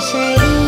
是谁？